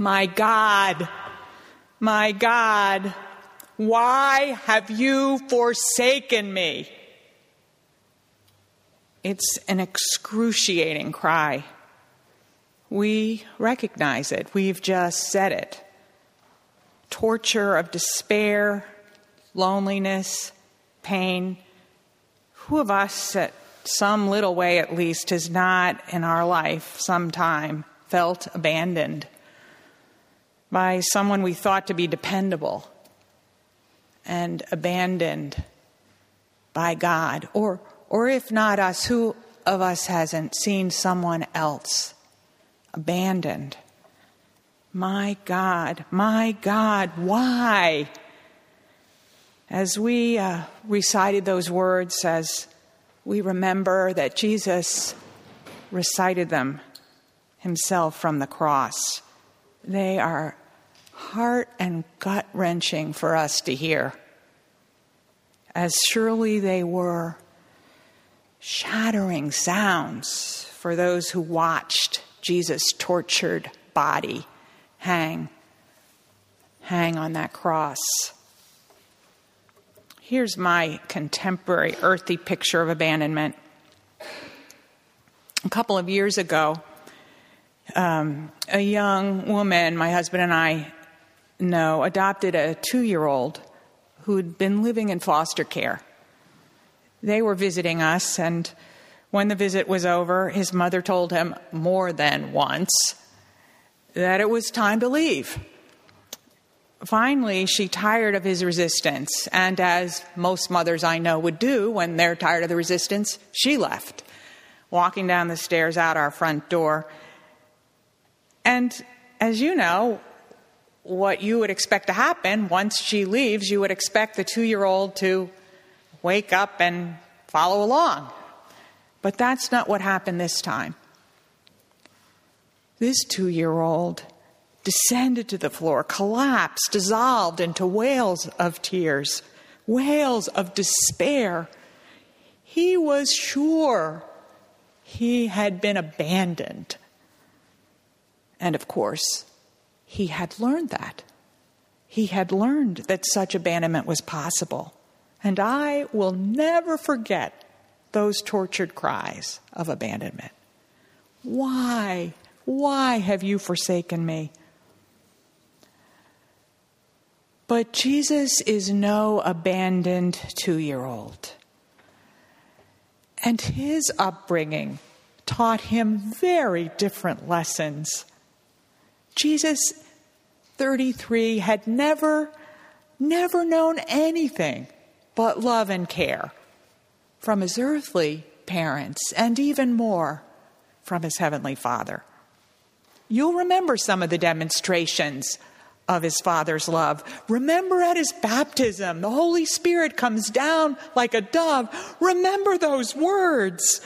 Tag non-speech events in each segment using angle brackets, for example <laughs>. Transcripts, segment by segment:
My God, my God, why have you forsaken me? It's an excruciating cry. We recognize it. We've just said it. Torture of despair, loneliness, pain. Who of us, at some little way at least, has not in our life sometime felt abandoned by someone we thought to be dependable and abandoned by God? Or, or if not us, who of us hasn't seen someone else abandoned? My God, my God, why? As we uh, recited those words, as we remember that Jesus recited them himself from the cross, they are heart and gut wrenching for us to hear. As surely they were shattering sounds for those who watched Jesus' tortured body hang, hang on that cross. Here's my contemporary earthy picture of abandonment. A couple of years ago, um, a young woman, my husband and I know, adopted a two year old who'd been living in foster care. They were visiting us, and when the visit was over, his mother told him more than once that it was time to leave. Finally, she tired of his resistance, and as most mothers I know would do when they're tired of the resistance, she left, walking down the stairs out our front door. And as you know, what you would expect to happen once she leaves, you would expect the two year old to wake up and follow along. But that's not what happened this time. This two year old descended to the floor, collapsed, dissolved into wails of tears, wails of despair. He was sure he had been abandoned. And of course, he had learned that. He had learned that such abandonment was possible. And I will never forget those tortured cries of abandonment. Why? Why have you forsaken me? But Jesus is no abandoned two year old. And his upbringing taught him very different lessons Jesus, 33, had never, never known anything but love and care from his earthly parents and even more from his heavenly father. You'll remember some of the demonstrations of his father's love. Remember at his baptism, the Holy Spirit comes down like a dove. Remember those words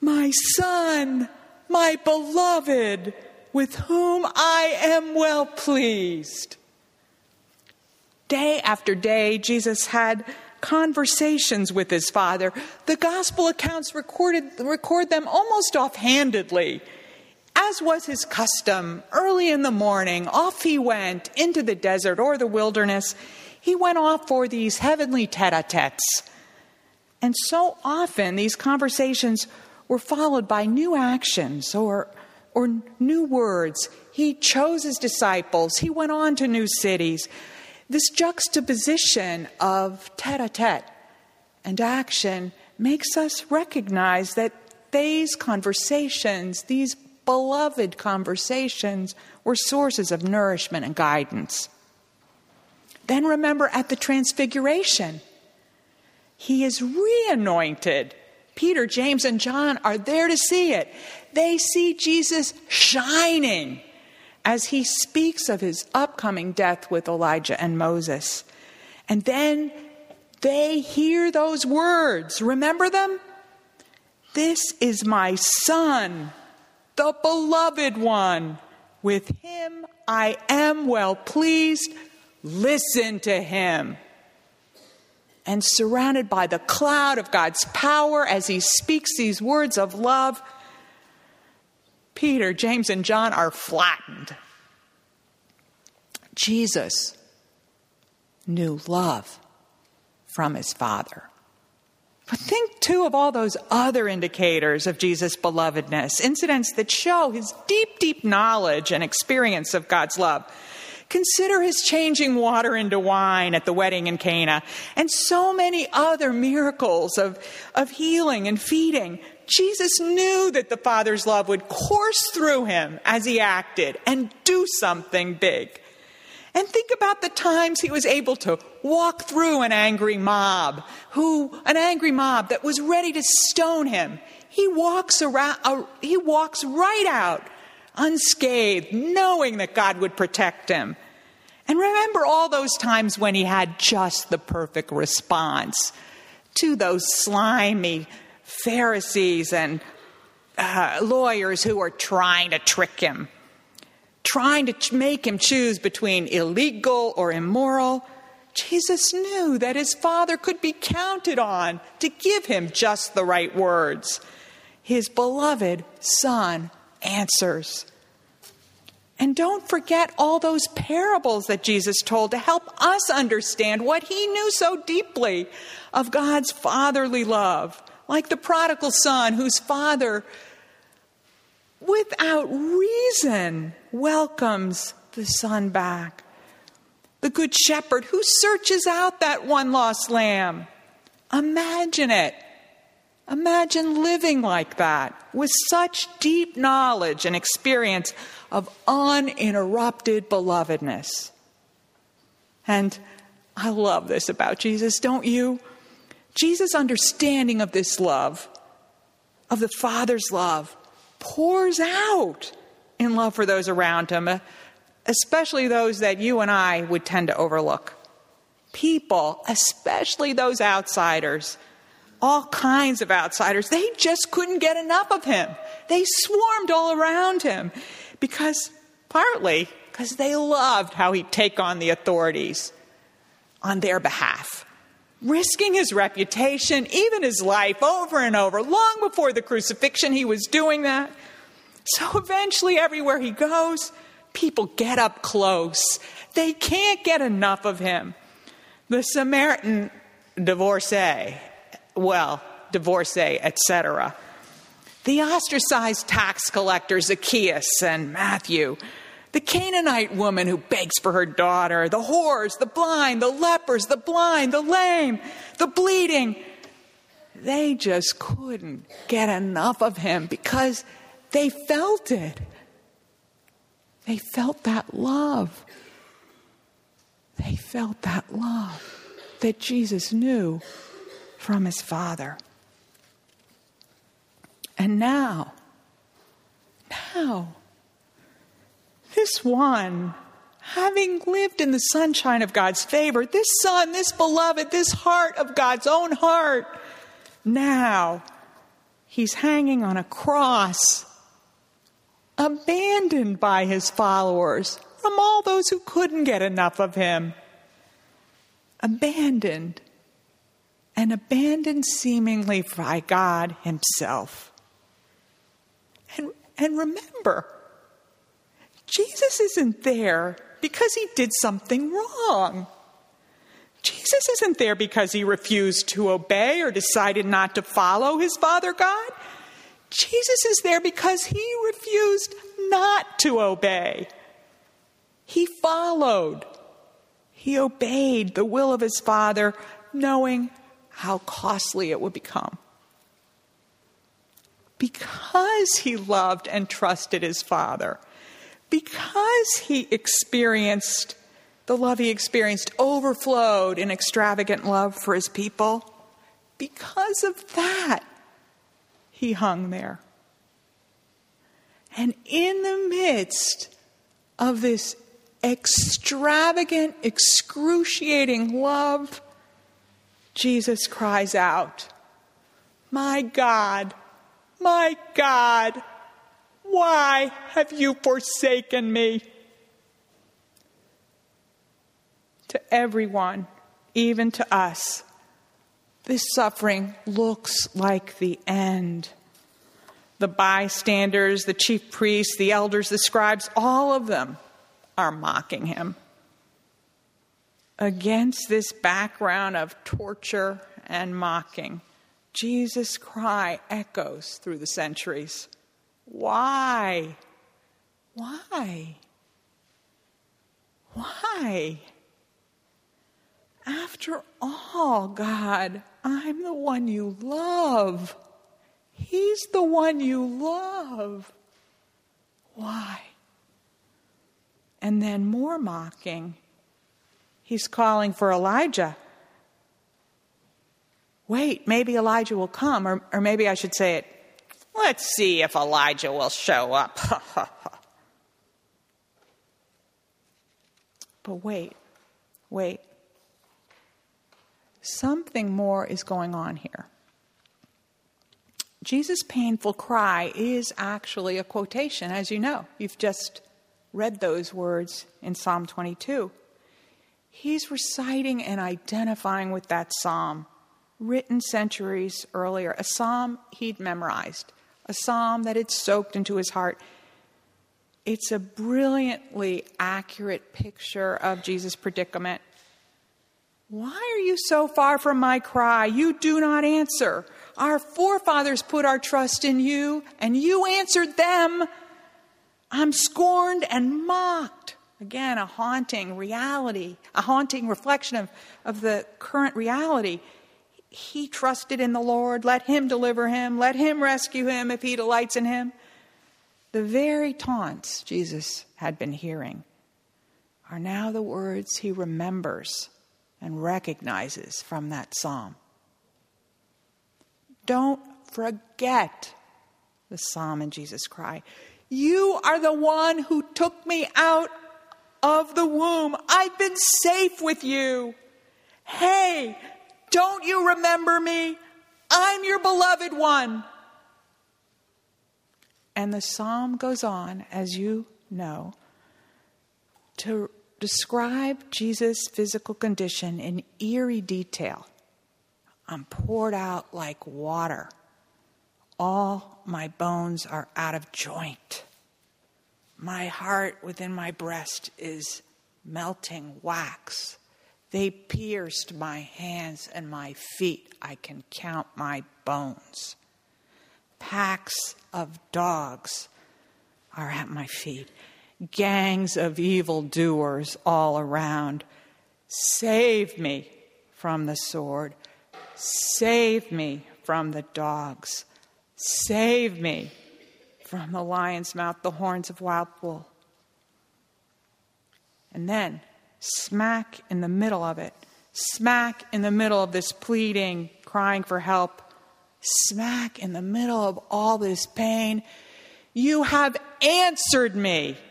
My son, my beloved with whom I am well pleased. Day after day, Jesus had conversations with his Father. The gospel accounts recorded, record them almost offhandedly. As was his custom, early in the morning, off he went into the desert or the wilderness. He went off for these heavenly tete a tetes. And so often, these conversations were followed by new actions or or new words. He chose his disciples. He went on to new cities. This juxtaposition of tete a tete and action makes us recognize that these conversations, these beloved conversations, were sources of nourishment and guidance. Then remember at the Transfiguration, he is re anointed. Peter, James, and John are there to see it they see Jesus shining as he speaks of his upcoming death with Elijah and Moses. And then they hear those words. Remember them? This is my son, the beloved one. With him I am well pleased. Listen to him. And surrounded by the cloud of God's power as he speaks these words of love, Peter, James, and John are flattened. Jesus knew love from his Father. But think too of all those other indicators of Jesus' belovedness, incidents that show his deep, deep knowledge and experience of God's love. Consider his changing water into wine at the wedding in Cana, and so many other miracles of, of healing and feeding. Jesus knew that the Father's love would course through him as he acted and do something big. And think about the times he was able to walk through an angry mob, who an angry mob that was ready to stone him. He walks around uh, he walks right out unscathed, knowing that God would protect him. And remember all those times when he had just the perfect response to those slimy Pharisees and uh, lawyers who are trying to trick him trying to make him choose between illegal or immoral, Jesus knew that his father could be counted on to give him just the right words. His beloved son answers. And don't forget all those parables that Jesus told to help us understand what he knew so deeply of God's fatherly love, like the prodigal son whose father without reason, welcomes the son back. The good shepherd who searches out that one lost lamb. Imagine it. Imagine living like that with such deep knowledge and experience of uninterrupted belovedness. And I love this about Jesus, don't you? Jesus' understanding of this love, of the Father's love, pours out in love for those around him, especially those that you and I would tend to overlook. People, especially those outsiders, all kinds of outsiders, they just couldn't get enough of him. They swarmed all around him because, partly, because they loved how he'd take on the authorities on their behalf risking his reputation, even his life, over and over. Long before the crucifixion, he was doing that. So eventually, everywhere he goes, people get up close. They can't get enough of him. The Samaritan divorcee, well, divorcee, etc. The ostracized tax collector Zacchaeus and Matthew the Canaanite woman who begs for her daughter, the whores, the blind, the lepers, the blind, the lame, the bleeding. They just couldn't get enough of him because they felt it. They felt that love. They felt that love that Jesus knew from his Father. And now, now, this one, having lived in the sunshine of God's favor, this son, this beloved, this heart of God's own heart, now he's hanging on a cross, abandoned by his followers from all those who couldn't get enough of him. Abandoned, and abandoned seemingly by God Himself. And, and remember, Jesus isn't there because he did something wrong. Jesus isn't there because he refused to obey or decided not to follow his Father God. Jesus is there because he refused not to obey. He followed. He obeyed the will of his Father, knowing how costly it would become. Because he loved and trusted his Father because he experienced the love he experienced overflowed in extravagant love for his people. Because of that, he hung there. And in the midst of this extravagant, excruciating love, Jesus cries out, My God, my God, why have you forsaken me? To everyone, even to us, this suffering looks like the end. The bystanders, the chief priests, the elders, the scribes, all of them are mocking him. Against this background of torture and mocking, Jesus' cry echoes through the centuries. Why? Why? Why? After all, God, I'm the one you love. He's the one you love. Why? And then more mocking. He's calling for Elijah. Wait, maybe Elijah will come, or, or maybe I should say it. Let's see if Elijah will show up. <laughs> but wait, wait. Something more is going on here. Jesus' painful cry is actually a quotation, as you know. You've just read those words in Psalm 22. He's reciting and identifying with that psalm, written centuries earlier, a psalm he'd memorized, a psalm that had soaked into his heart. It's a brilliantly accurate picture of Jesus' predicament. Why are you so far from my cry? You do not answer. Our forefathers put our trust in you, and you answered them. I'm scorned and mocked. Again, a haunting reality, a haunting reflection of, of the current reality. He trusted in the Lord. Let him deliver him. Let him rescue him if he delights in him. The very taunts Jesus had been hearing are now the words he remembers and recognizes from that psalm. Don't forget the psalm and Jesus cry. You are the one who took me out of the womb. I've been safe with you. Hey, don't you remember me? I'm your beloved one. And the psalm goes on, as you know, to describe Jesus' physical condition in eerie detail. I'm poured out like water. All my bones are out of joint. My heart within my breast is melting wax. They pierced my hands and my feet. I can count my bones. Packs of dogs are at my feet gangs of evildoers all around. Save me from the sword. Save me from the dogs. Save me from the lion's mouth, the horns of wild bull. And then, smack in the middle of it, smack in the middle of this pleading, crying for help, smack in the middle of all this pain, you have answered me. <laughs>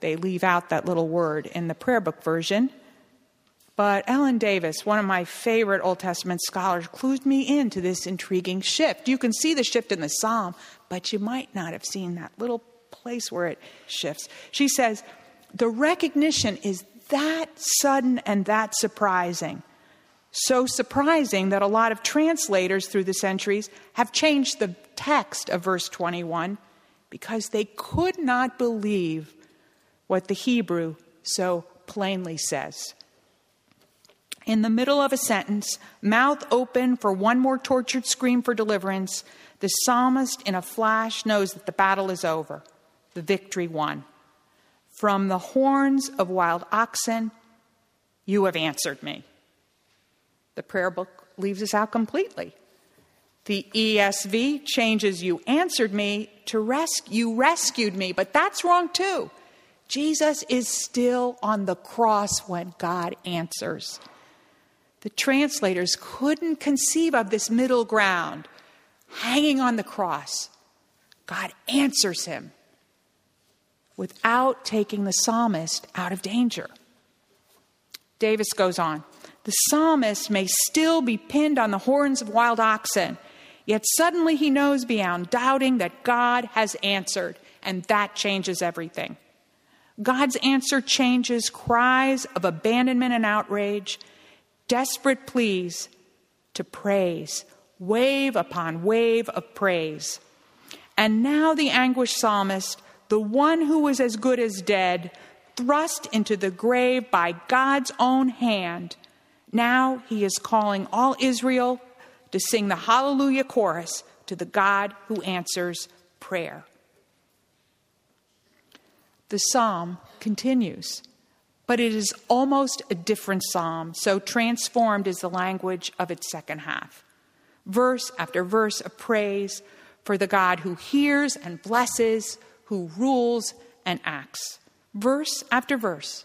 They leave out that little word in the prayer book version. But Ellen Davis, one of my favorite Old Testament scholars, clued me into this intriguing shift. You can see the shift in the psalm, but you might not have seen that little place where it shifts. She says, The recognition is that sudden and that surprising. So surprising that a lot of translators through the centuries have changed the text of verse 21 because they could not believe what the Hebrew so plainly says. In the middle of a sentence, mouth open for one more tortured scream for deliverance, the psalmist in a flash knows that the battle is over, the victory won. From the horns of wild oxen, you have answered me. The prayer book leaves us out completely. The ESV changes you answered me to rescue you rescued me, but that's wrong too. Jesus is still on the cross when God answers. The translators couldn't conceive of this middle ground, hanging on the cross. God answers him without taking the psalmist out of danger. Davis goes on The psalmist may still be pinned on the horns of wild oxen, yet suddenly he knows beyond doubting that God has answered, and that changes everything. God's answer changes cries of abandonment and outrage, desperate pleas to praise, wave upon wave of praise. And now the anguished psalmist, the one who was as good as dead, thrust into the grave by God's own hand, now he is calling all Israel to sing the Hallelujah chorus to the God who answers prayer. The psalm continues, but it is almost a different psalm, so transformed is the language of its second half. Verse after verse of praise for the God who hears and blesses, who rules and acts. Verse after verse,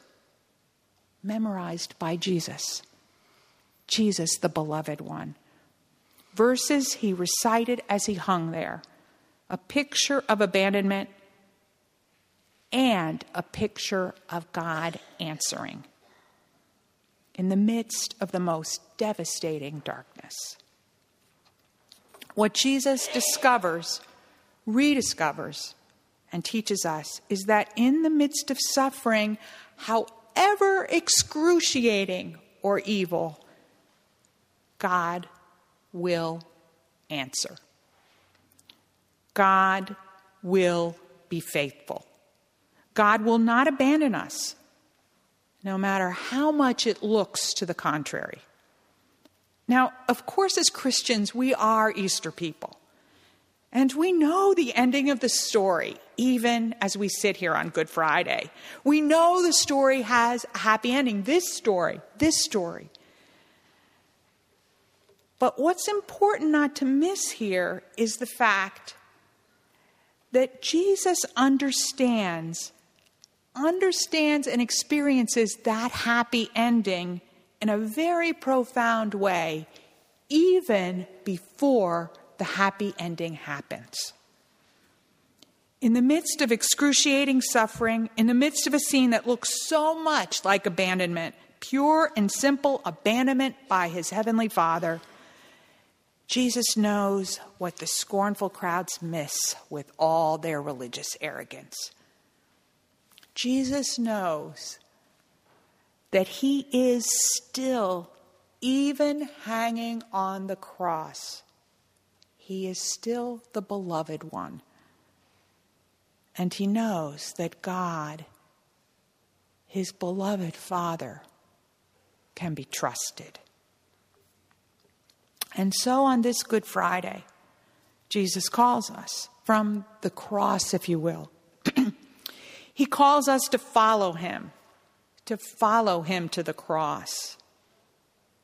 memorized by Jesus. Jesus, the beloved one. Verses he recited as he hung there, a picture of abandonment and a picture of God answering in the midst of the most devastating darkness. What Jesus discovers, rediscovers, and teaches us is that in the midst of suffering, however excruciating or evil, God will answer. God will be faithful. God will not abandon us, no matter how much it looks to the contrary. Now, of course, as Christians, we are Easter people. And we know the ending of the story, even as we sit here on Good Friday. We know the story has a happy ending. This story, this story. But what's important not to miss here is the fact that Jesus understands understands and experiences that happy ending in a very profound way even before the happy ending happens. In the midst of excruciating suffering, in the midst of a scene that looks so much like abandonment, pure and simple abandonment by his heavenly Father, Jesus knows what the scornful crowds miss with all their religious arrogance. Jesus knows that he is still, even hanging on the cross, he is still the beloved one. And he knows that God, his beloved Father, can be trusted. And so on this Good Friday, Jesus calls us from the cross, if you will. <clears throat> he calls us to follow him, to follow him to the cross.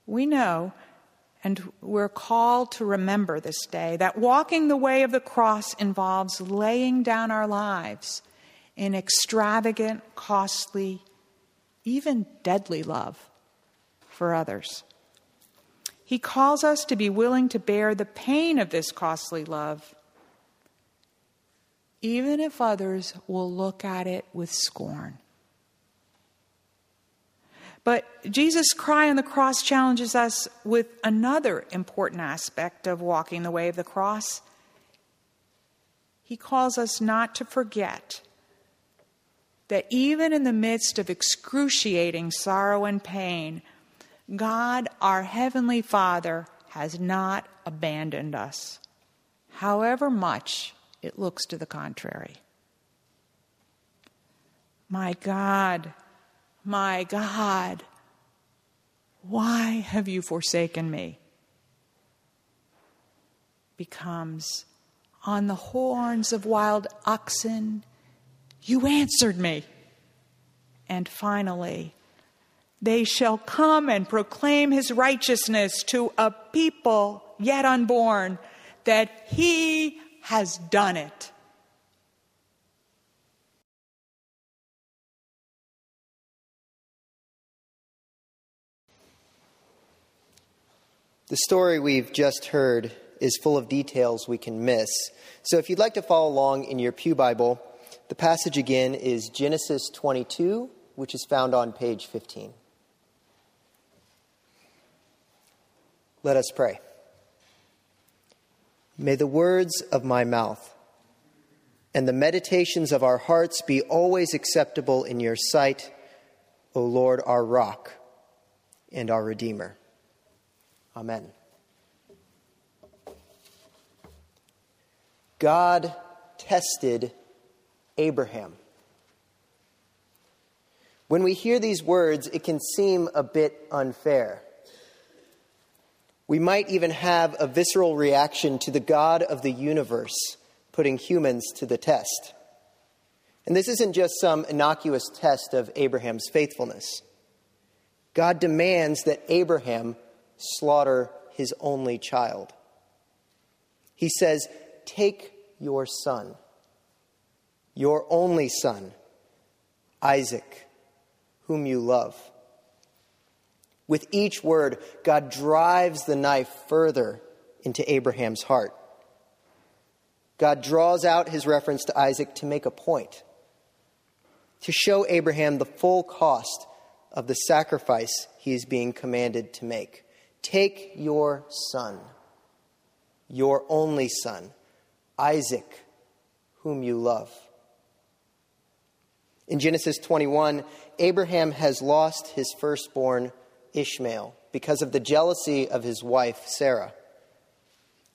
We know, and we're called to remember this day, that walking the way of the cross involves laying down our lives in extravagant, costly, even deadly love for others. He calls us to be willing to bear the pain of this costly love, even if others will look at it with scorn. But Jesus' cry on the cross challenges us with another important aspect of walking the way of the cross. He calls us not to forget that even in the midst of excruciating sorrow and pain, God, our Heavenly Father, has not abandoned us, however much it looks to the contrary. My God, my God, why have you forsaken me? Becomes, on the horns of wild oxen, you answered me. And finally, they shall come and proclaim his righteousness to a people yet unborn, that he has done it. The story we've just heard is full of details we can miss. So if you'd like to follow along in your Pew Bible, the passage again is Genesis 22, which is found on page 15. Let us pray. May the words of my mouth and the meditations of our hearts be always acceptable in your sight, O Lord, our rock and our Redeemer. Amen. God tested Abraham. When we hear these words, it can seem a bit unfair. We might even have a visceral reaction to the God of the universe putting humans to the test. And this isn't just some innocuous test of Abraham's faithfulness. God demands that Abraham slaughter his only child. He says, Take your son, your only son, Isaac, whom you love. With each word, God drives the knife further into Abraham's heart. God draws out his reference to Isaac to make a point, to show Abraham the full cost of the sacrifice he is being commanded to make. Take your son, your only son, Isaac, whom you love. In Genesis 21, Abraham has lost his firstborn Ishmael because of the jealousy of his wife Sarah.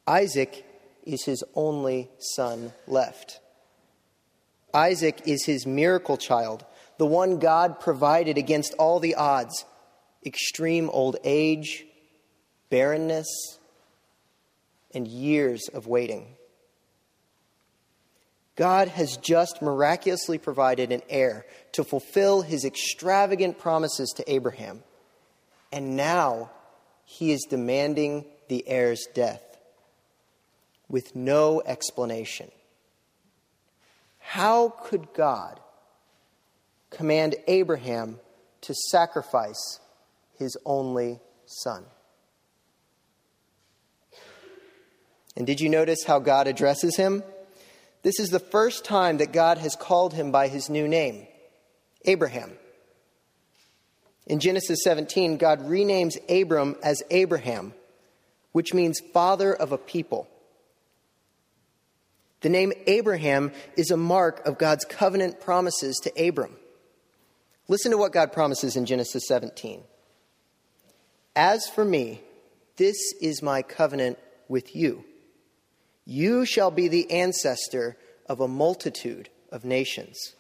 Isaac is his only son left. Isaac is his miracle child, the one God provided against all the odds extreme old age, barrenness, and years of waiting. God has just miraculously provided an heir to fulfill his extravagant promises to Abraham. And now he is demanding the heir's death with no explanation. How could God command Abraham to sacrifice his only son? And did you notice how God addresses him? This is the first time that God has called him by his new name, Abraham. In Genesis 17, God renames Abram as Abraham, which means father of a people. The name Abraham is a mark of God's covenant promises to Abram. Listen to what God promises in Genesis 17. As for me, this is my covenant with you. You shall be the ancestor of a multitude of nations.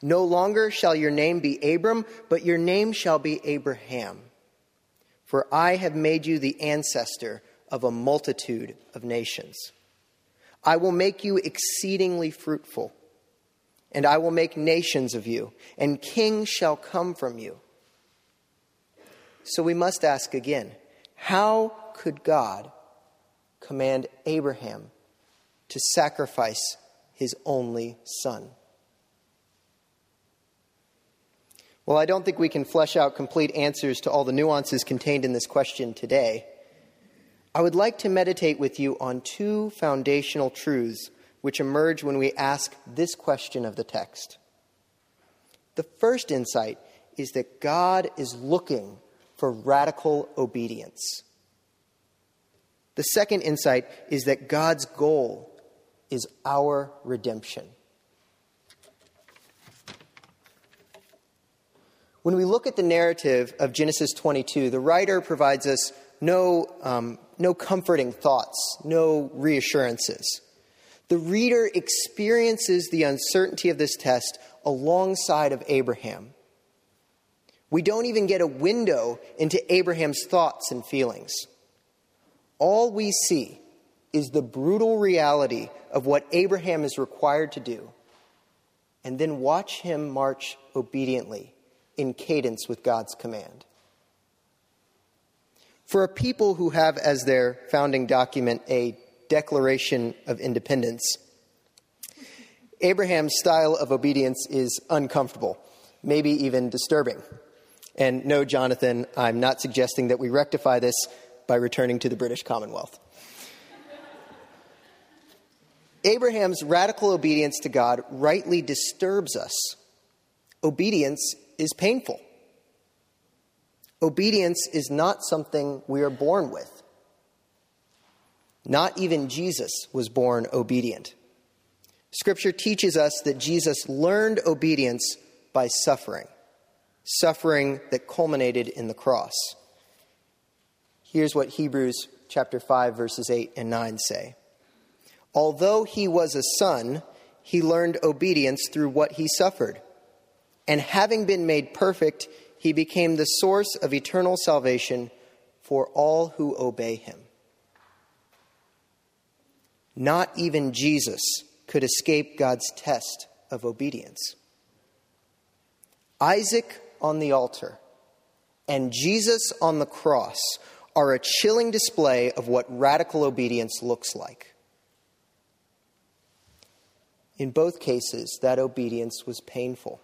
No longer shall your name be Abram, but your name shall be Abraham. For I have made you the ancestor of a multitude of nations. I will make you exceedingly fruitful, and I will make nations of you, and kings shall come from you. So we must ask again how could God command Abraham to sacrifice his only son? Well, I don't think we can flesh out complete answers to all the nuances contained in this question today. I would like to meditate with you on two foundational truths which emerge when we ask this question of the text. The first insight is that God is looking for radical obedience. The second insight is that God's goal is our redemption. When we look at the narrative of Genesis 22, the writer provides us no, um, no comforting thoughts, no reassurances. The reader experiences the uncertainty of this test alongside of Abraham. We don't even get a window into Abraham's thoughts and feelings. All we see is the brutal reality of what Abraham is required to do, and then watch him march obediently in cadence with God's command. For a people who have as their founding document a Declaration of Independence, Abraham's style of obedience is uncomfortable, maybe even disturbing. And no, Jonathan, I'm not suggesting that we rectify this by returning to the British Commonwealth. Abraham's radical obedience to God rightly disturbs us. Obedience is painful. Obedience is not something we are born with. Not even Jesus was born obedient. Scripture teaches us that Jesus learned obedience by suffering, suffering that culminated in the cross. Here's what Hebrews chapter 5 verses 8 and 9 say. Although he was a son, he learned obedience through what he suffered. and having been made perfect, he became the source of eternal salvation for all who obey him. Not even Jesus could escape God's test of obedience. Isaac on the altar and Jesus on the cross are a chilling display of what radical obedience looks like. In both cases, that obedience was painful.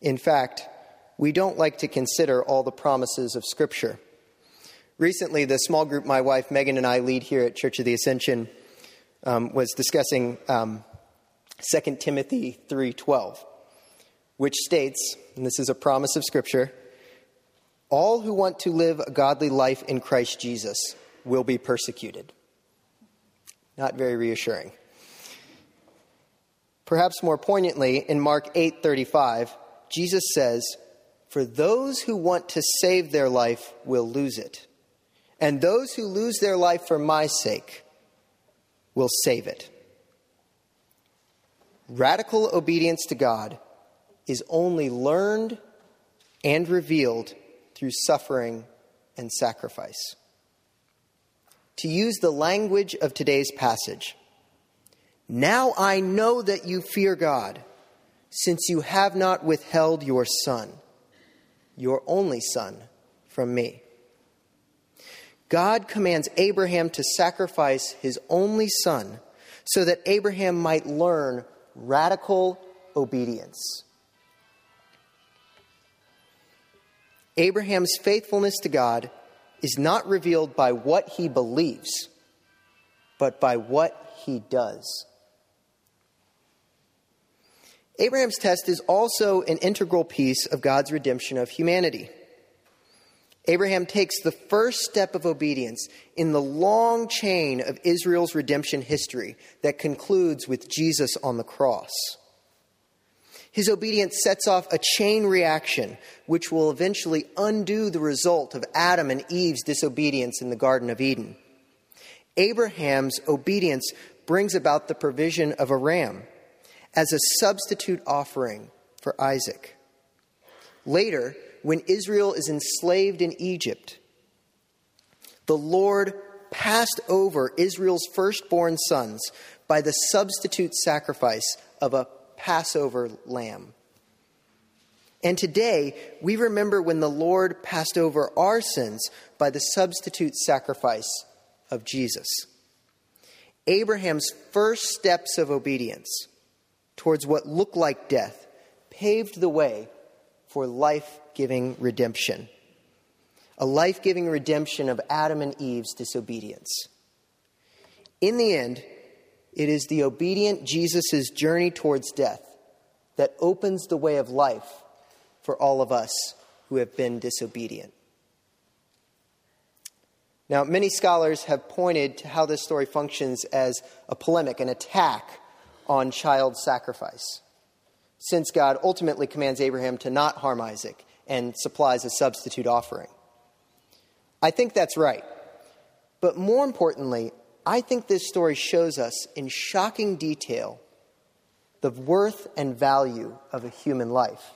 In fact, we don't like to consider all the promises of Scripture. Recently, the small group my wife Megan and I lead here at Church of the Ascension um, was discussing um, 2 Timothy 3:12, which states, and this is a promise of Scripture, all who want to live a godly life in Christ Jesus will be persecuted. Not very reassuring. Perhaps more poignantly, in Mark 8:35, Jesus says, "For those who want to save their life will lose it, and those who lose their life for my sake will save it." Radical obedience to God is only learned and revealed through suffering and sacrifice. To use the language of today's passage, now I know that you fear God, since you have not withheld your son, your only son, from me. God commands Abraham to sacrifice his only son so that Abraham might learn radical obedience. Abraham's faithfulness to God is not revealed by what he believes, but by what he does. Abraham's test is also an integral piece of God's redemption of humanity. Abraham takes the first step of obedience in the long chain of Israel's redemption history that concludes with Jesus on the cross. His obedience sets off a chain reaction which will eventually undo the result of Adam and Eve's disobedience in the Garden of Eden. Abraham's obedience brings about the provision of a ram as a substitute offering for Isaac. Later, when Israel is enslaved in Egypt, the Lord passed over Israel's firstborn sons by the substitute sacrifice of a Passover lamb. And today, we remember when the Lord passed over our sins by the substitute sacrifice of Jesus. Abraham's first steps of obedience towards what looked like death paved the way for life giving redemption. A life giving redemption of Adam and Eve's disobedience. In the end, it is the obedient Jesus' journey towards death that opens the way of life for all of us who have been disobedient. Now, many scholars have pointed to how this story functions as a polemic, an attack on child sacrifice, since God ultimately commands Abraham to not harm Isaac and supplies a substitute offering. I think that's right. But more importantly, I think this story shows us in shocking detail the worth and value of a human life.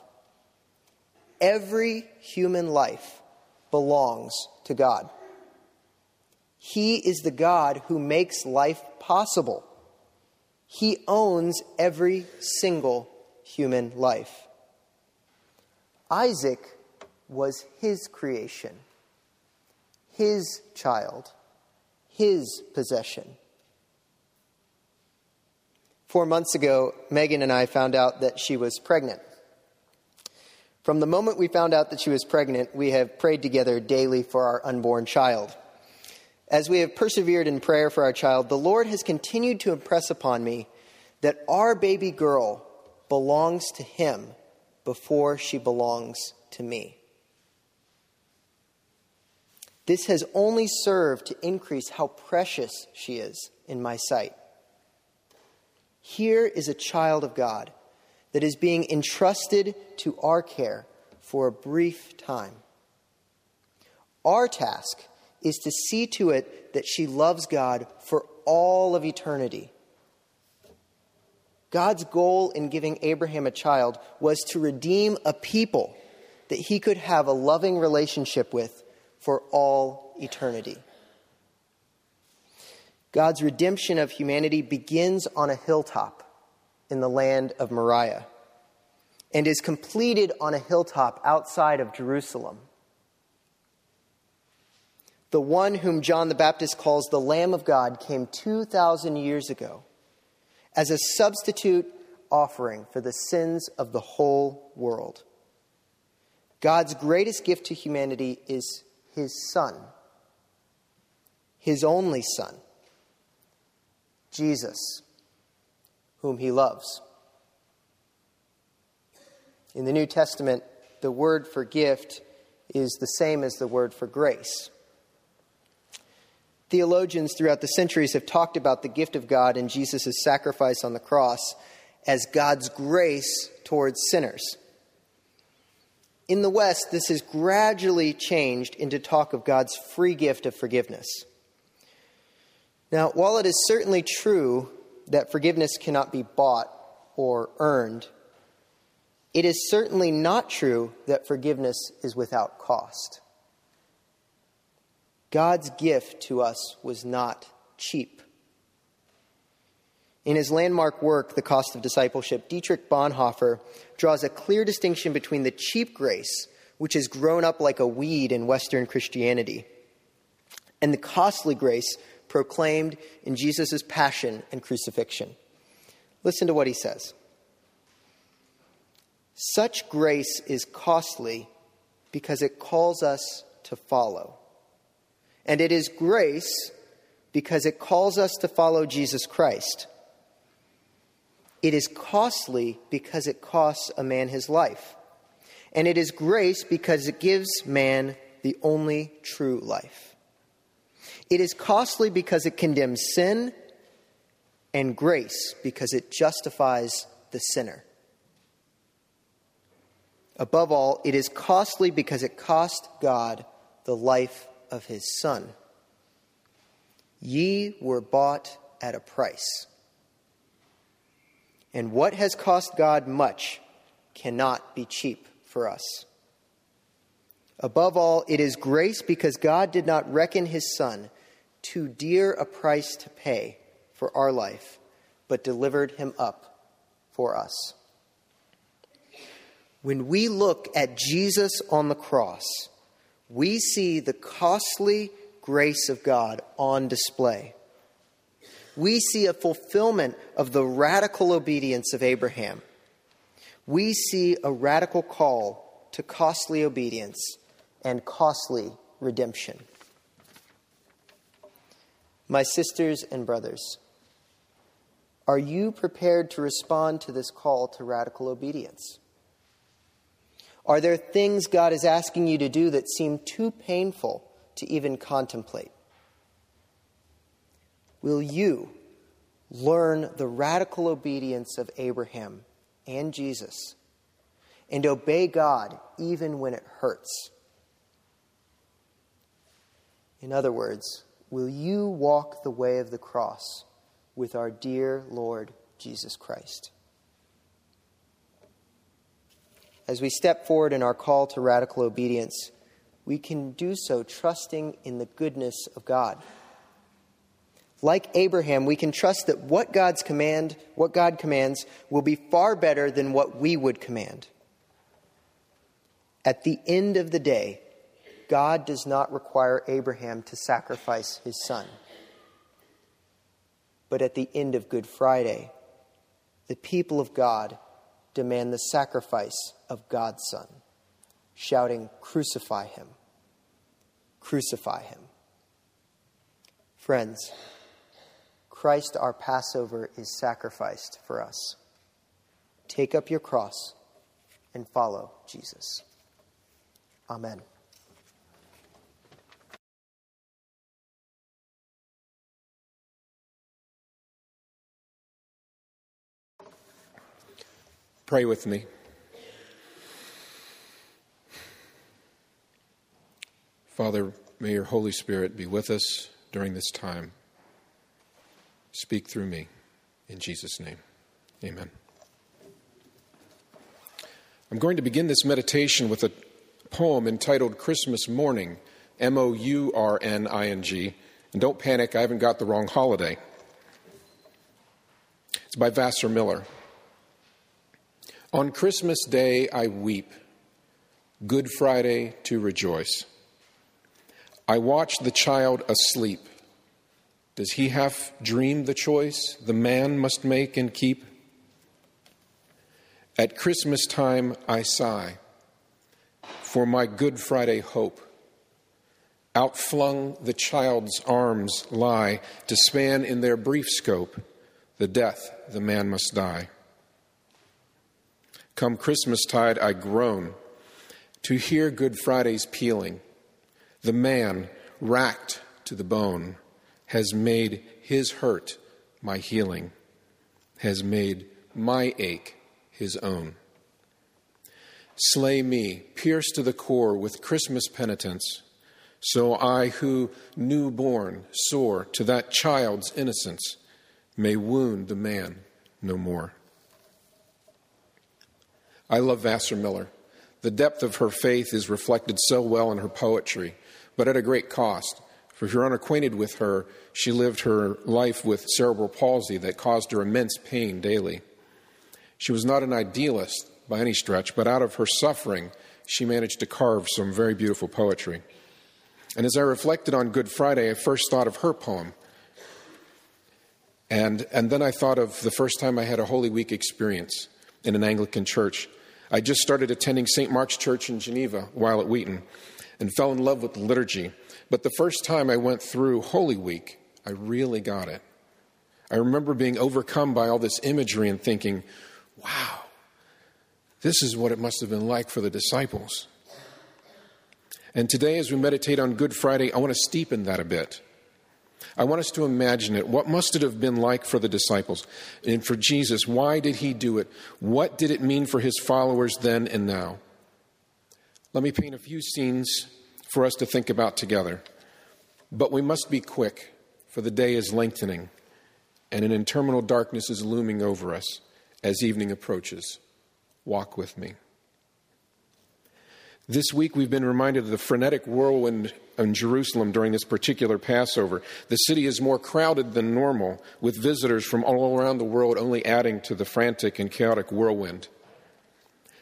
Every human life belongs to God. He is the God who makes life possible. He owns every single human life. Isaac was his creation, his child his possession. Four months ago, Megan and I found out that she was pregnant. From the moment we found out that she was pregnant, we have prayed together daily for our unborn child. As we have persevered in prayer for our child, the Lord has continued to impress upon me that our baby girl belongs to Him before she belongs to me. This has only served to increase how precious she is in my sight. Here is a child of God that is being entrusted to our care for a brief time. Our task is to see to it that she loves God for all of eternity. God's goal in giving Abraham a child was to redeem a people that he could have a loving relationship with for all eternity. God's redemption of humanity begins on a hilltop in the land of Moriah and is completed on a hilltop outside of Jerusalem. The one whom John the Baptist calls the Lamb of God came 2,000 years ago as a substitute offering for the sins of the whole world. God's greatest gift to humanity is his Son, his only Son, Jesus, whom he loves. In the New Testament, the word for gift is the same as the word for grace. Theologians throughout the centuries have talked about the gift of God and Jesus' sacrifice on the cross as God's grace towards sinners. In the West, this has gradually changed into talk of God's free gift of forgiveness. Now, while it is certainly true that forgiveness cannot be bought or earned, it is certainly not true that forgiveness is without cost. God's gift to us was not cheap. In his landmark work, The Cost of Discipleship, Dietrich Bonhoeffer draws a clear distinction between the cheap grace, which has grown up like a weed in Western Christianity, and the costly grace proclaimed in Jesus' passion and crucifixion. Listen to what he says. Such grace is costly because it calls us to follow. And it is grace because it calls us to follow Jesus Christ. It is costly because it costs a man his life. And it is grace because it gives man the only true life. It is costly because it condemns sin, and grace because it justifies the sinner. Above all, it is costly because it cost God the life of his Son. Ye were bought at a price. And what has cost God much cannot be cheap for us. Above all, it is grace because God did not reckon his Son too dear a price to pay for our life, but delivered him up for us. When we look at Jesus on the cross, we see the costly grace of God on display. We see a fulfillment of the radical obedience of Abraham. We see a radical call to costly obedience and costly redemption. My sisters and brothers, are you prepared to respond to this call to radical obedience? Are there things God is asking you to do that seem too painful to even contemplate? Will you learn the radical obedience of Abraham and Jesus and obey God even when it hurts? In other words, will you walk the way of the cross with our dear Lord Jesus Christ? As we step forward in our call to radical obedience, we can do so trusting in the goodness of God. Like Abraham, we can trust that what God's command, what God commands, will be far better than what we would command. At the end of the day, God does not require Abraham to sacrifice his son. But at the end of Good Friday, the people of God demand the sacrifice of God's Son, shouting, Crucify him! Crucify him! Friends, Christ our Passover is sacrificed for us. Take up your cross and follow Jesus. Amen. Pray with me. Father, may your Holy Spirit be with us during this time. Speak through me. In Jesus' name, Amen. I'm going to begin this meditation with a poem entitled Christmas Morning, M O U R N I N G. And don't panic, I haven't got the wrong holiday. It's by Vassar Miller. On Christmas Day I weep, Good Friday to rejoice. I watch the child asleep. Does he have dream the choice the man must make and keep? At Christmas time I sigh for my Good Friday hope. Outflung the child's arms lie to span in their brief scope the death the man must die. Come Christmas tide, I groan to hear Good Friday's pealing. The man, racked to the bone, has made his hurt my healing, has made my ache his own. Slay me, pierce to the core with Christmas penitence, so I, who newborn soar to that child's innocence, may wound the man no more. I love Vassar Miller. The depth of her faith is reflected so well in her poetry, but at a great cost. For if you're unacquainted with her, she lived her life with cerebral palsy that caused her immense pain daily. She was not an idealist by any stretch, but out of her suffering, she managed to carve some very beautiful poetry. And as I reflected on Good Friday, I first thought of her poem. And, and then I thought of the first time I had a Holy Week experience in an Anglican church. I just started attending St. Mark's Church in Geneva while at Wheaton and fell in love with the liturgy. But the first time I went through Holy Week, I really got it. I remember being overcome by all this imagery and thinking, wow, this is what it must have been like for the disciples. And today, as we meditate on Good Friday, I want to steepen that a bit. I want us to imagine it. What must it have been like for the disciples and for Jesus? Why did he do it? What did it mean for his followers then and now? Let me paint a few scenes for us to think about together. But we must be quick, for the day is lengthening, and an interminable darkness is looming over us as evening approaches. Walk with me. This week, we've been reminded of the frenetic whirlwind in Jerusalem during this particular Passover. The city is more crowded than normal, with visitors from all around the world only adding to the frantic and chaotic whirlwind.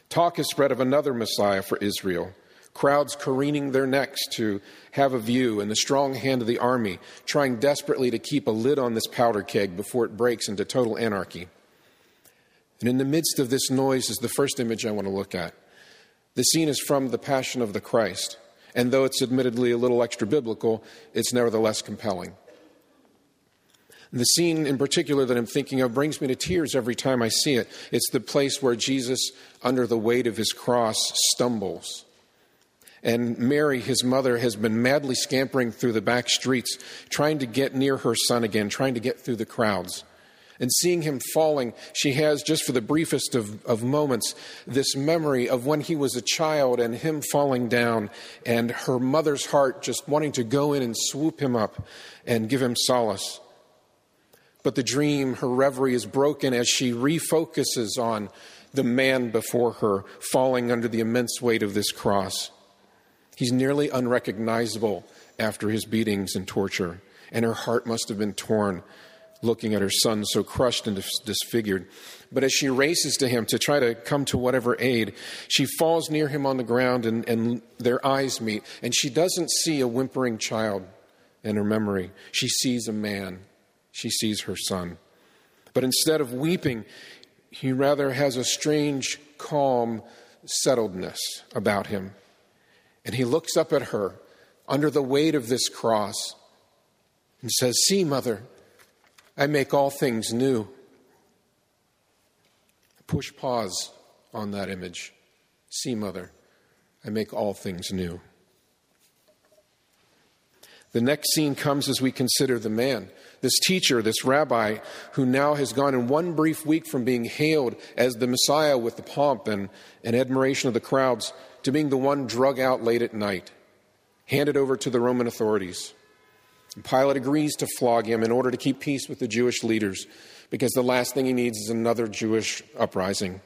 Talk has spread of another Messiah for Israel. Crowds careening their necks to have a view, and the strong hand of the army trying desperately to keep a lid on this powder keg before it breaks into total anarchy. And in the midst of this noise is the first image I want to look at. The scene is from the Passion of the Christ, and though it's admittedly a little extra biblical, it's nevertheless compelling. The scene in particular that I'm thinking of brings me to tears every time I see it. It's the place where Jesus, under the weight of his cross, stumbles. And Mary, his mother, has been madly scampering through the back streets, trying to get near her son again, trying to get through the crowds. And seeing him falling, she has, just for the briefest of, of moments, this memory of when he was a child and him falling down, and her mother's heart just wanting to go in and swoop him up and give him solace. But the dream, her reverie is broken as she refocuses on the man before her, falling under the immense weight of this cross. He's nearly unrecognizable after his beatings and torture, and her heart must have been torn looking at her son so crushed and disfigured. But as she races to him to try to come to whatever aid, she falls near him on the ground and, and their eyes meet. And she doesn't see a whimpering child in her memory. She sees a man. She sees her son. But instead of weeping, he rather has a strange, calm settledness about him. And he looks up at her under the weight of this cross and says, See, mother, I make all things new. Push pause on that image. See, Mother, I make all things new. The next scene comes as we consider the man, this teacher, this rabbi, who now has gone in one brief week from being hailed as the Messiah with the pomp and, and admiration of the crowds to being the one drug out late at night, handed over to the Roman authorities. Pilate agrees to flog him in order to keep peace with the Jewish leaders. because the last thing he needs is another Jewish uprising.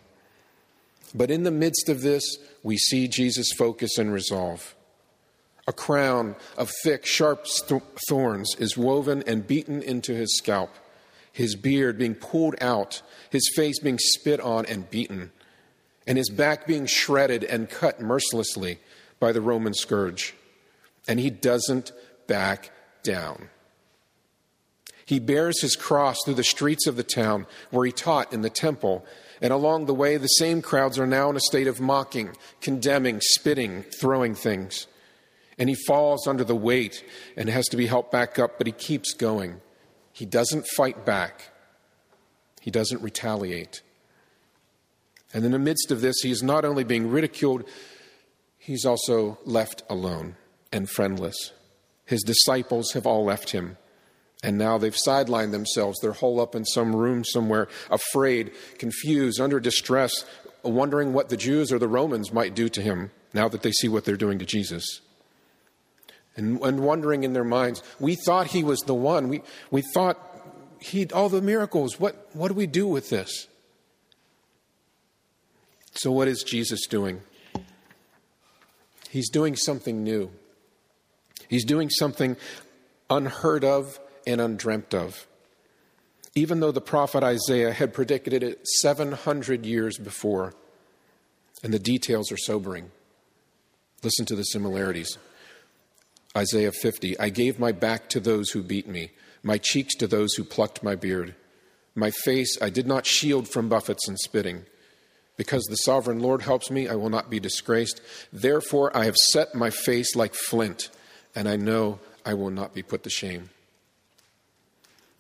But in the midst of this, we see Jesus' focus and resolve. A crown of thick, sharp thorns is woven and beaten into his scalp, his beard being pulled out, his face being spit on and beaten, and his back being shredded and cut mercilessly by the Roman scourge. And he doesn't back down. He bears his cross through the streets of the town where he taught in the temple. And along the way, the same crowds are now in a state of mocking, condemning, spitting, throwing things. And he falls under the weight and has to be helped back up, but he keeps going. He doesn't fight back, he doesn't retaliate. And in the midst of this, he is not only being ridiculed, he's also left alone and friendless. His disciples have all left him. And now they've sidelined themselves. They're holed up in some room somewhere, afraid, confused, under distress, wondering what the Jews or the Romans might do to him now that they see what they're doing to Jesus. And, and wondering in their minds, we thought he was the one. We, we thought he all the miracles. What, what do we do with this? So, what is Jesus doing? He's doing something new. He's doing something unheard of and undreamt of. Even though the prophet Isaiah had predicted it 700 years before, and the details are sobering. Listen to the similarities. Isaiah 50 I gave my back to those who beat me, my cheeks to those who plucked my beard. My face I did not shield from buffets and spitting. Because the sovereign Lord helps me, I will not be disgraced. Therefore, I have set my face like flint, and I know I will not be put to shame.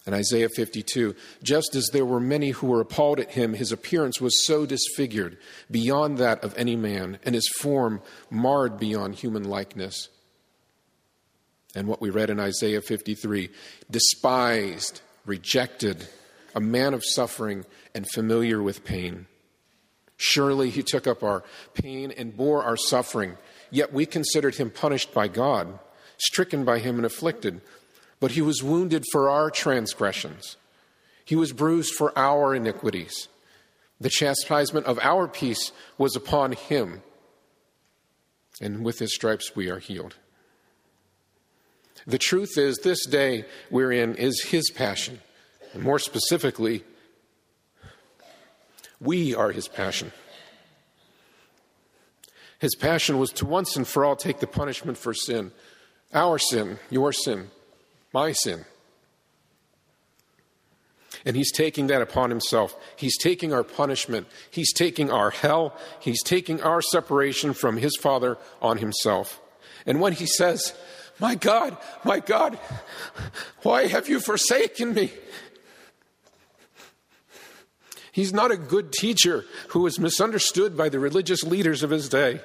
In Isaiah 52, just as there were many who were appalled at him, his appearance was so disfigured beyond that of any man, and his form marred beyond human likeness. And what we read in Isaiah 53 despised, rejected, a man of suffering, and familiar with pain. Surely he took up our pain and bore our suffering, yet we considered him punished by God, stricken by him and afflicted. But he was wounded for our transgressions, he was bruised for our iniquities. The chastisement of our peace was upon him, and with his stripes we are healed. The truth is, this day we're in is his passion. And more specifically, we are his passion. His passion was to once and for all take the punishment for sin, our sin, your sin, my sin. And he's taking that upon himself. He's taking our punishment. He's taking our hell. He's taking our separation from his Father on himself. And when he says, My God, my God, why have you forsaken me? He's not a good teacher who was misunderstood by the religious leaders of his day.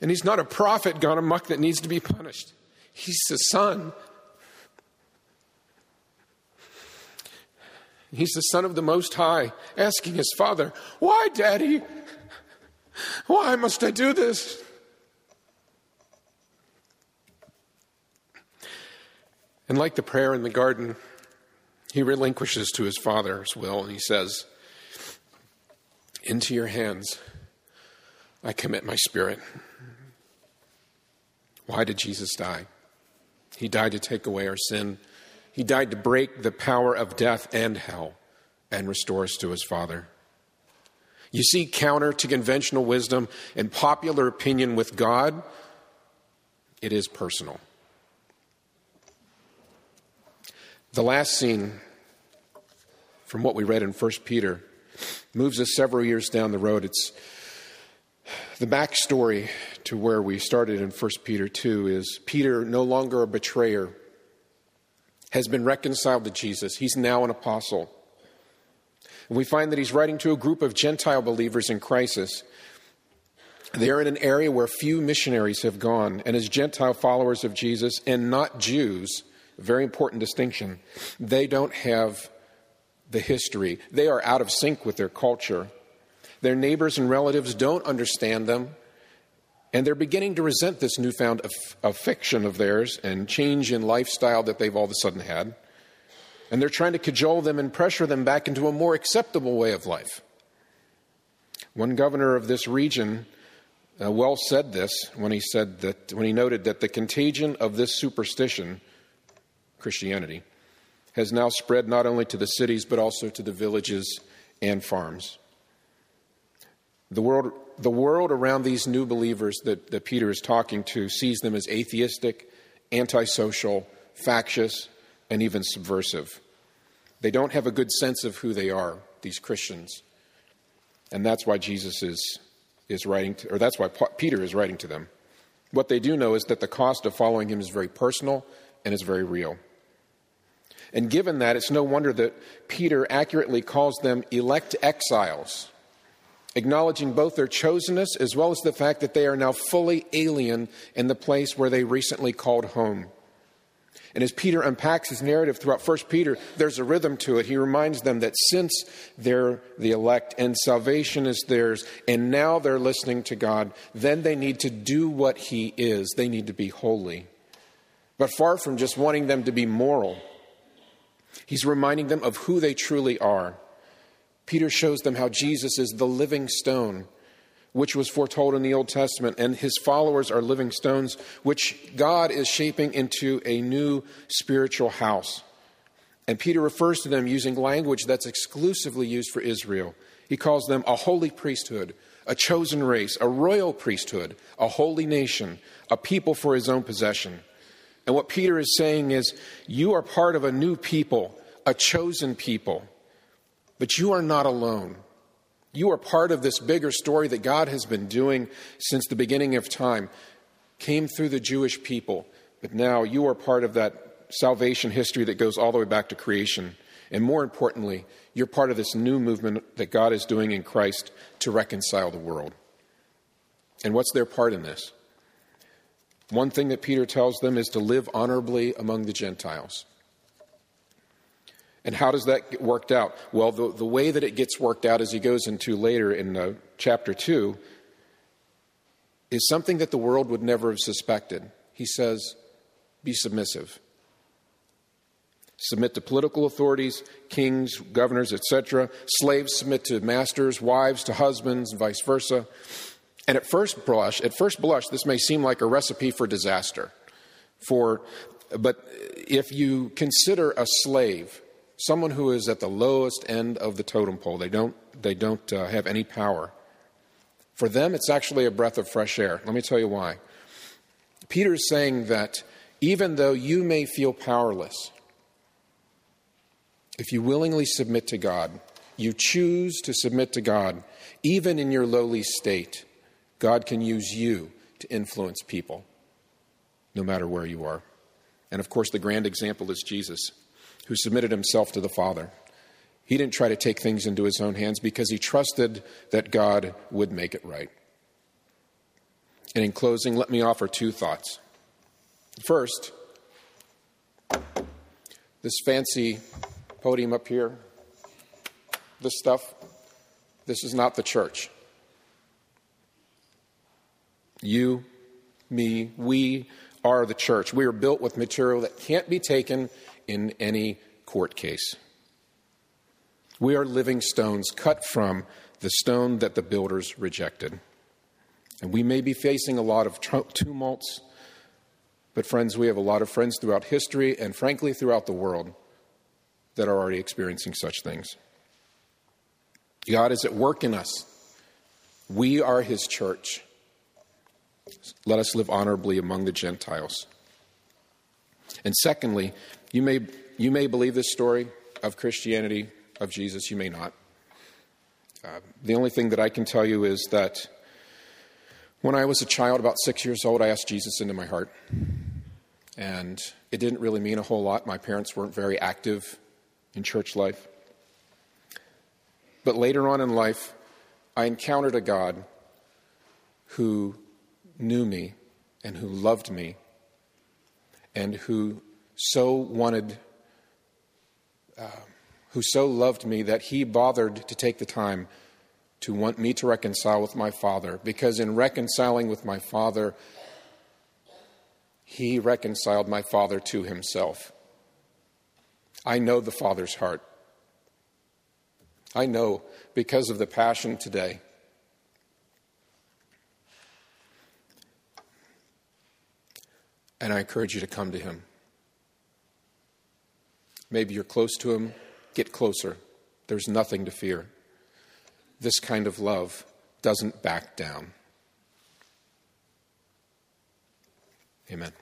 And he's not a prophet gone amok that needs to be punished. He's the Son. He's the Son of the Most High, asking his Father, Why, Daddy? Why must I do this? And like the prayer in the garden, he relinquishes to his Father's will and he says, Into your hands I commit my spirit. Why did Jesus die? He died to take away our sin. He died to break the power of death and hell and restore us to his Father. You see, counter to conventional wisdom and popular opinion with God, it is personal. The last scene from what we read in 1 Peter moves us several years down the road. It's the backstory to where we started in 1 Peter 2 is Peter, no longer a betrayer, has been reconciled to Jesus. He's now an apostle. And we find that he's writing to a group of Gentile believers in crisis. They're in an area where few missionaries have gone, and as Gentile followers of Jesus and not Jews, very important distinction, they don't have the history. They are out of sync with their culture. Their neighbors and relatives don't understand them, and they're beginning to resent this newfound aff- affection of theirs and change in lifestyle that they've all of a sudden had. and they're trying to cajole them and pressure them back into a more acceptable way of life. One governor of this region uh, well said this when he said that when he noted that the contagion of this superstition, Christianity, has now spread not only to the cities but also to the villages and farms. The world, the world around these new believers that, that Peter is talking to sees them as atheistic, antisocial, factious, and even subversive. They don't have a good sense of who they are, these Christians. And that's why Jesus is, is writing, to, or that's why Peter is writing to them. What they do know is that the cost of following him is very personal and is very real. And given that, it's no wonder that Peter accurately calls them elect exiles, acknowledging both their chosenness as well as the fact that they are now fully alien in the place where they recently called home. And as Peter unpacks his narrative throughout 1 Peter, there's a rhythm to it. He reminds them that since they're the elect and salvation is theirs, and now they're listening to God, then they need to do what He is. They need to be holy. But far from just wanting them to be moral, He's reminding them of who they truly are. Peter shows them how Jesus is the living stone which was foretold in the Old Testament, and his followers are living stones, which God is shaping into a new spiritual house. And Peter refers to them using language that's exclusively used for Israel. He calls them a holy priesthood, a chosen race, a royal priesthood, a holy nation, a people for his own possession. And what Peter is saying is, you are part of a new people, a chosen people, but you are not alone. You are part of this bigger story that God has been doing since the beginning of time. Came through the Jewish people, but now you are part of that salvation history that goes all the way back to creation. And more importantly, you're part of this new movement that God is doing in Christ to reconcile the world. And what's their part in this? One thing that Peter tells them is to live honorably among the Gentiles. And how does that get worked out? Well, the, the way that it gets worked out, as he goes into later in uh, chapter 2, is something that the world would never have suspected. He says, Be submissive. Submit to political authorities, kings, governors, etc. Slaves submit to masters, wives to husbands, and vice versa. And at first blush, at first blush, this may seem like a recipe for disaster. For, but if you consider a slave someone who is at the lowest end of the totem pole. They don't, they don't uh, have any power. For them, it's actually a breath of fresh air. Let me tell you why. Peter is saying that even though you may feel powerless, if you willingly submit to God, you choose to submit to God, even in your lowly state, God can use you to influence people, no matter where you are. And of course, the grand example is Jesus who submitted himself to the Father. He didn't try to take things into his own hands because he trusted that God would make it right. And in closing, let me offer two thoughts. First, this fancy podium up here, this stuff, this is not the church. You, me, we are the church. We are built with material that can't be taken in any court case. We are living stones cut from the stone that the builders rejected. And we may be facing a lot of tumults, but friends, we have a lot of friends throughout history and frankly throughout the world that are already experiencing such things. God is at work in us. We are his church. Let us live honorably among the Gentiles. And secondly, you may, you may believe this story of Christianity, of Jesus, you may not. Uh, the only thing that I can tell you is that when I was a child, about six years old, I asked Jesus into my heart. And it didn't really mean a whole lot. My parents weren't very active in church life. But later on in life, I encountered a God who knew me and who loved me and who so wanted, uh, who so loved me that he bothered to take the time to want me to reconcile with my Father, because in reconciling with my Father, he reconciled my Father to himself. I know the Father's heart. I know because of the passion today. And I encourage you to come to Him. Maybe you're close to Him, get closer. There's nothing to fear. This kind of love doesn't back down. Amen.